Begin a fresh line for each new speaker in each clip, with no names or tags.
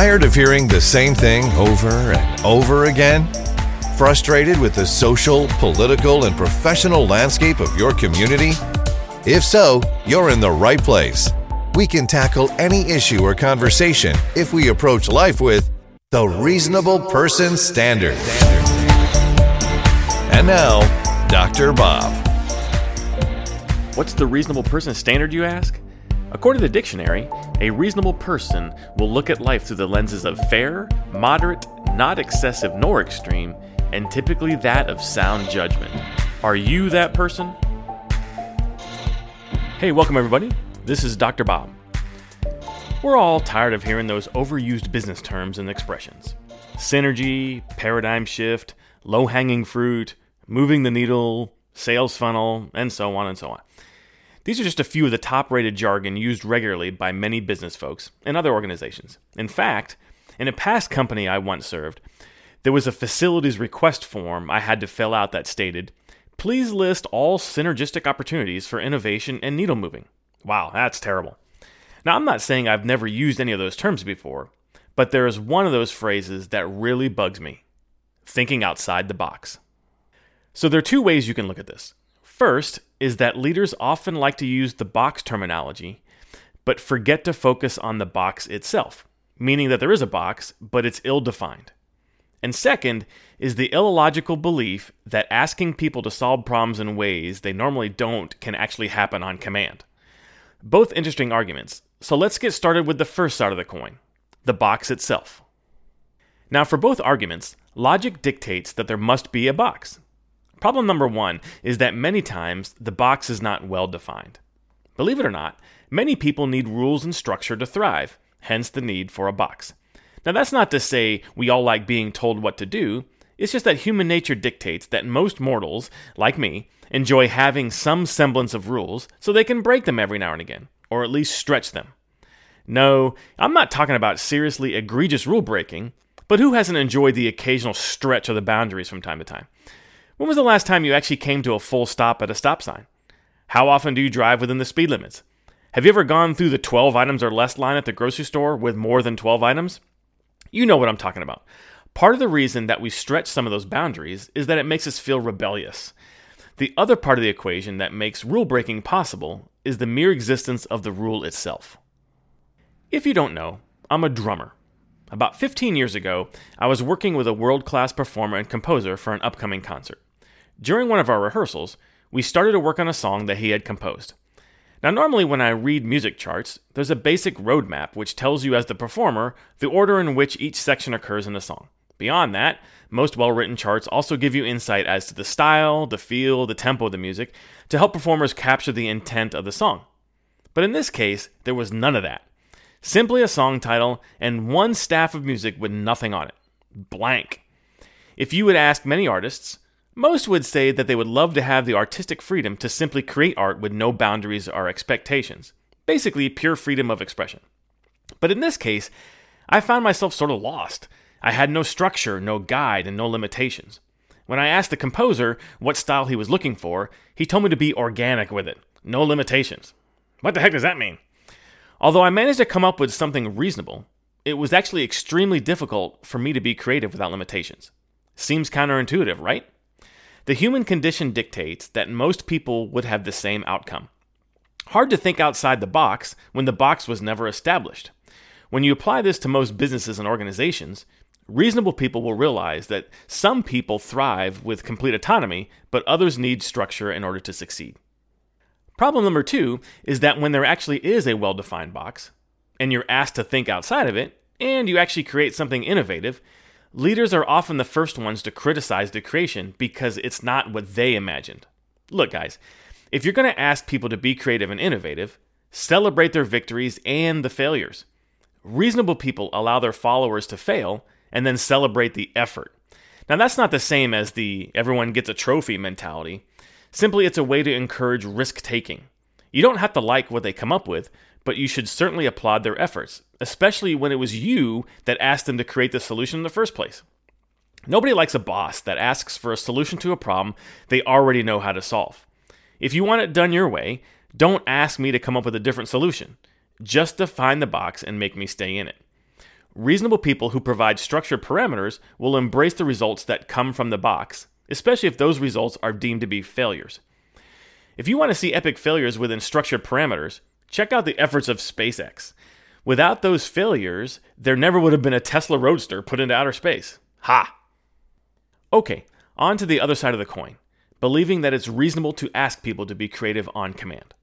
Tired of hearing the same thing over and over again? Frustrated with the social, political, and professional landscape of your community? If so, you're in the right place. We can tackle any issue or conversation if we approach life with the Reasonable Person Standard. And now, Dr. Bob.
What's the reasonable person standard, you ask? According to the dictionary, a reasonable person will look at life through the lenses of fair, moderate, not excessive nor extreme, and typically that of sound judgment. Are you that person? Hey, welcome everybody. This is Dr. Bob. We're all tired of hearing those overused business terms and expressions synergy, paradigm shift, low hanging fruit, moving the needle, sales funnel, and so on and so on. These are just a few of the top rated jargon used regularly by many business folks and other organizations. In fact, in a past company I once served, there was a facilities request form I had to fill out that stated, Please list all synergistic opportunities for innovation and needle moving. Wow, that's terrible. Now, I'm not saying I've never used any of those terms before, but there is one of those phrases that really bugs me thinking outside the box. So, there are two ways you can look at this. First is that leaders often like to use the box terminology, but forget to focus on the box itself, meaning that there is a box, but it's ill defined. And second is the illogical belief that asking people to solve problems in ways they normally don't can actually happen on command. Both interesting arguments, so let's get started with the first side of the coin the box itself. Now, for both arguments, logic dictates that there must be a box. Problem number one is that many times the box is not well defined. Believe it or not, many people need rules and structure to thrive, hence the need for a box. Now, that's not to say we all like being told what to do, it's just that human nature dictates that most mortals, like me, enjoy having some semblance of rules so they can break them every now and again, or at least stretch them. No, I'm not talking about seriously egregious rule breaking, but who hasn't enjoyed the occasional stretch of the boundaries from time to time? When was the last time you actually came to a full stop at a stop sign? How often do you drive within the speed limits? Have you ever gone through the 12 items or less line at the grocery store with more than 12 items? You know what I'm talking about. Part of the reason that we stretch some of those boundaries is that it makes us feel rebellious. The other part of the equation that makes rule breaking possible is the mere existence of the rule itself. If you don't know, I'm a drummer. About 15 years ago, I was working with a world class performer and composer for an upcoming concert. During one of our rehearsals, we started to work on a song that he had composed. Now, normally when I read music charts, there's a basic roadmap which tells you, as the performer, the order in which each section occurs in the song. Beyond that, most well written charts also give you insight as to the style, the feel, the tempo of the music to help performers capture the intent of the song. But in this case, there was none of that. Simply a song title and one staff of music with nothing on it. Blank. If you would ask many artists, most would say that they would love to have the artistic freedom to simply create art with no boundaries or expectations. Basically, pure freedom of expression. But in this case, I found myself sort of lost. I had no structure, no guide, and no limitations. When I asked the composer what style he was looking for, he told me to be organic with it, no limitations. What the heck does that mean? Although I managed to come up with something reasonable, it was actually extremely difficult for me to be creative without limitations. Seems counterintuitive, right? The human condition dictates that most people would have the same outcome. Hard to think outside the box when the box was never established. When you apply this to most businesses and organizations, reasonable people will realize that some people thrive with complete autonomy, but others need structure in order to succeed. Problem number two is that when there actually is a well defined box, and you're asked to think outside of it, and you actually create something innovative, Leaders are often the first ones to criticize the creation because it's not what they imagined. Look, guys, if you're going to ask people to be creative and innovative, celebrate their victories and the failures. Reasonable people allow their followers to fail and then celebrate the effort. Now, that's not the same as the everyone gets a trophy mentality. Simply, it's a way to encourage risk taking. You don't have to like what they come up with, but you should certainly applaud their efforts, especially when it was you that asked them to create the solution in the first place. Nobody likes a boss that asks for a solution to a problem they already know how to solve. If you want it done your way, don't ask me to come up with a different solution. Just define the box and make me stay in it. reasonable people who provide structured parameters will embrace the results that come from the box, especially if those results are deemed to be failures. If you want to see epic failures within structured parameters, check out the efforts of SpaceX. Without those failures, there never would have been a Tesla Roadster put into outer space. Ha! Okay, on to the other side of the coin, believing that it's reasonable to ask people to be creative on command.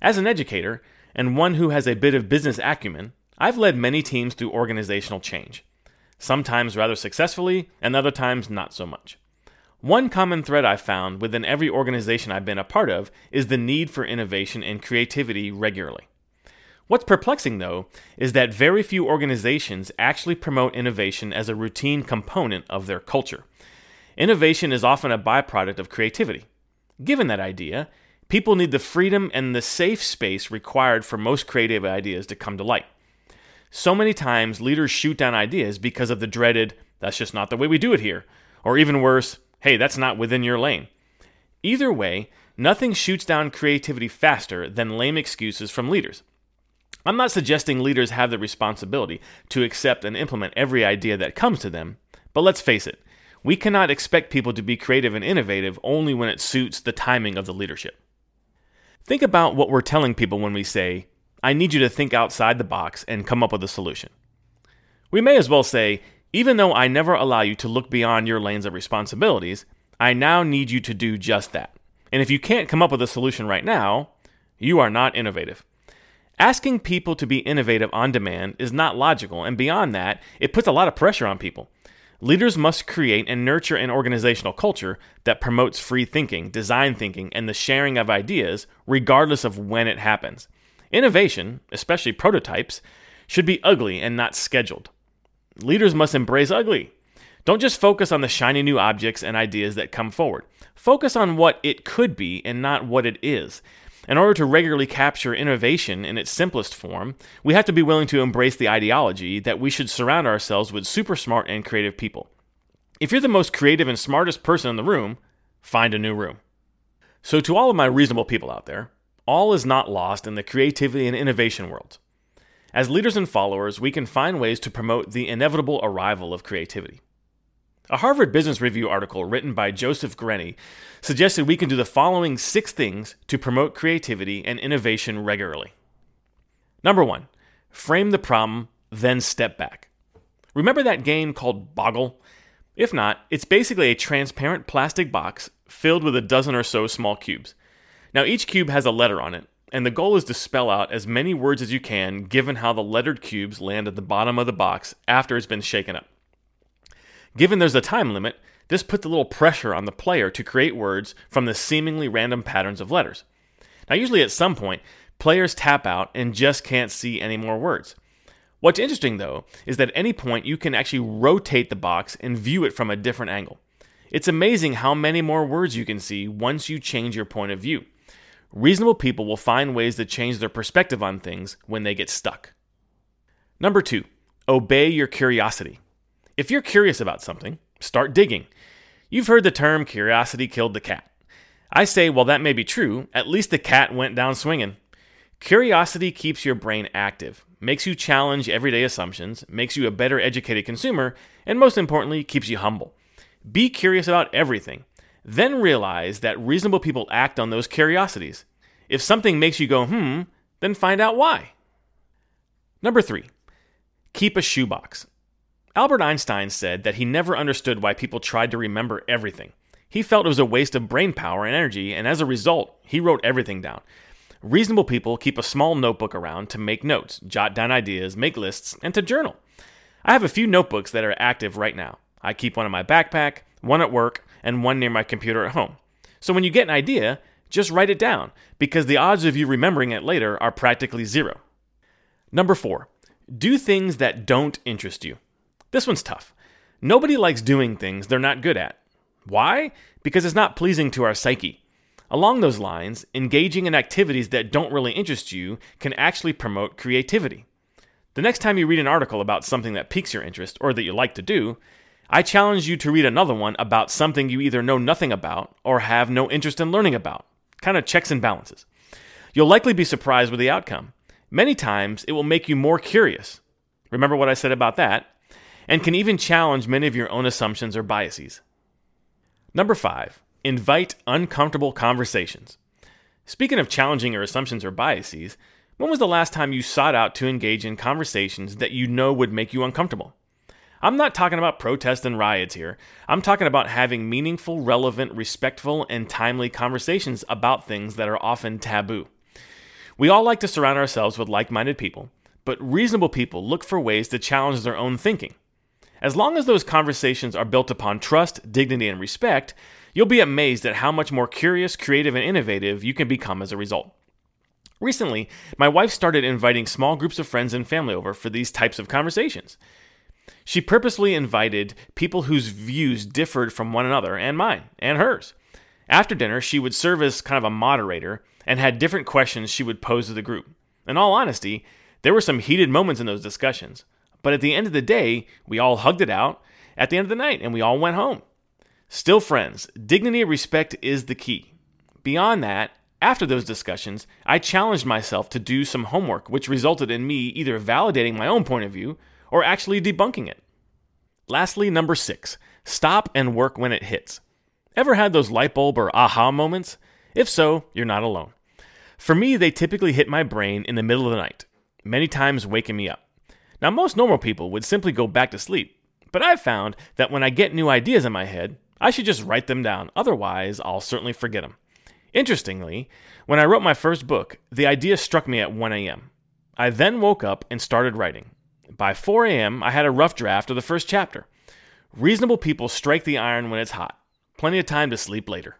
As an educator, and one who has a bit of business acumen, I've led many teams through organizational change, sometimes rather successfully, and other times not so much. One common thread I've found within every organization I've been a part of is the need for innovation and creativity regularly. What's perplexing, though, is that very few organizations actually promote innovation as a routine component of their culture. Innovation is often a byproduct of creativity. Given that idea, people need the freedom and the safe space required for most creative ideas to come to light. So many times, leaders shoot down ideas because of the dreaded, that's just not the way we do it here, or even worse, hey, that's not within your lane. Either way, nothing shoots down creativity faster than lame excuses from leaders. I'm not suggesting leaders have the responsibility to accept and implement every idea that comes to them, but let's face it, we cannot expect people to be creative and innovative only when it suits the timing of the leadership. Think about what we're telling people when we say, I need you to think outside the box and come up with a solution. We may as well say, even though I never allow you to look beyond your lanes of responsibilities, I now need you to do just that. And if you can't come up with a solution right now, you are not innovative. Asking people to be innovative on demand is not logical, and beyond that, it puts a lot of pressure on people. Leaders must create and nurture an organizational culture that promotes free thinking, design thinking, and the sharing of ideas, regardless of when it happens. Innovation, especially prototypes, should be ugly and not scheduled. Leaders must embrace ugly. Don't just focus on the shiny new objects and ideas that come forward. Focus on what it could be and not what it is. In order to regularly capture innovation in its simplest form, we have to be willing to embrace the ideology that we should surround ourselves with super smart and creative people. If you're the most creative and smartest person in the room, find a new room. So, to all of my reasonable people out there, all is not lost in the creativity and innovation world. As leaders and followers, we can find ways to promote the inevitable arrival of creativity. A Harvard Business Review article written by Joseph Grenny suggested we can do the following six things to promote creativity and innovation regularly. Number one, frame the problem, then step back. Remember that game called Boggle? If not, it's basically a transparent plastic box filled with a dozen or so small cubes. Now, each cube has a letter on it, and the goal is to spell out as many words as you can given how the lettered cubes land at the bottom of the box after it's been shaken up. Given there's a time limit, this puts a little pressure on the player to create words from the seemingly random patterns of letters. Now, usually at some point, players tap out and just can't see any more words. What's interesting, though, is that at any point you can actually rotate the box and view it from a different angle. It's amazing how many more words you can see once you change your point of view. Reasonable people will find ways to change their perspective on things when they get stuck. Number two, obey your curiosity. If you're curious about something, start digging. You've heard the term curiosity killed the cat. I say, while that may be true, at least the cat went down swinging. Curiosity keeps your brain active, makes you challenge everyday assumptions, makes you a better educated consumer, and most importantly, keeps you humble. Be curious about everything. Then realize that reasonable people act on those curiosities. If something makes you go, hmm, then find out why. Number three, keep a shoebox. Albert Einstein said that he never understood why people tried to remember everything. He felt it was a waste of brain power and energy, and as a result, he wrote everything down. Reasonable people keep a small notebook around to make notes, jot down ideas, make lists, and to journal. I have a few notebooks that are active right now. I keep one in my backpack, one at work, and one near my computer at home. So when you get an idea, just write it down, because the odds of you remembering it later are practically zero. Number four, do things that don't interest you. This one's tough. Nobody likes doing things they're not good at. Why? Because it's not pleasing to our psyche. Along those lines, engaging in activities that don't really interest you can actually promote creativity. The next time you read an article about something that piques your interest or that you like to do, I challenge you to read another one about something you either know nothing about or have no interest in learning about. Kind of checks and balances. You'll likely be surprised with the outcome. Many times, it will make you more curious. Remember what I said about that? And can even challenge many of your own assumptions or biases. Number five, invite uncomfortable conversations. Speaking of challenging your assumptions or biases, when was the last time you sought out to engage in conversations that you know would make you uncomfortable? I'm not talking about protests and riots here. I'm talking about having meaningful, relevant, respectful, and timely conversations about things that are often taboo. We all like to surround ourselves with like minded people, but reasonable people look for ways to challenge their own thinking. As long as those conversations are built upon trust, dignity, and respect, you'll be amazed at how much more curious, creative, and innovative you can become as a result. Recently, my wife started inviting small groups of friends and family over for these types of conversations. She purposely invited people whose views differed from one another and mine and hers. After dinner, she would serve as kind of a moderator and had different questions she would pose to the group. In all honesty, there were some heated moments in those discussions, but at the end of the day, we all hugged it out at the end of the night and we all went home. Still friends, dignity and respect is the key. Beyond that, after those discussions, I challenged myself to do some homework, which resulted in me either validating my own point of view or actually debunking it. Lastly, number six, stop and work when it hits. Ever had those light bulb or aha moments? If so, you're not alone. For me, they typically hit my brain in the middle of the night, many times waking me up. Now, most normal people would simply go back to sleep, but I've found that when I get new ideas in my head, I should just write them down, otherwise, I'll certainly forget them. Interestingly, when I wrote my first book, the idea struck me at 1 a.m. I then woke up and started writing. By 4 a.m., I had a rough draft of the first chapter. Reasonable people strike the iron when it's hot. Plenty of time to sleep later.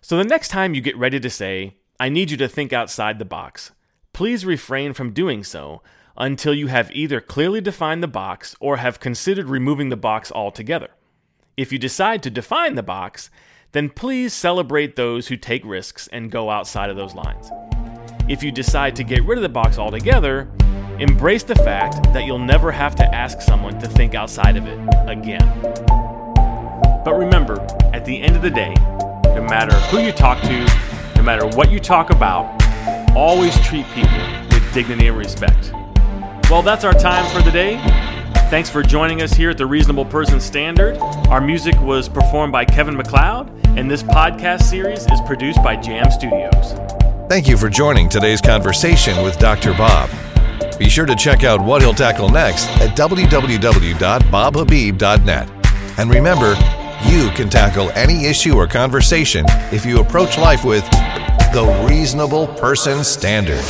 So the next time you get ready to say, I need you to think outside the box, please refrain from doing so until you have either clearly defined the box or have considered removing the box altogether. If you decide to define the box, then please celebrate those who take risks and go outside of those lines. If you decide to get rid of the box altogether, embrace the fact that you'll never have to ask someone to think outside of it again. But remember, at the end of the day, no matter who you talk to, no matter what you talk about, always treat people with dignity and respect. Well, that's our time for the day. Thanks for joining us here at the Reasonable Person Standard. Our music was performed by Kevin MacLeod, and this podcast series is produced by Jam Studios.
Thank you for joining today's conversation with Dr. Bob. Be sure to check out what he'll tackle next at www.bobhabib.net. And remember, you can tackle any issue or conversation if you approach life with the Reasonable Person Standard.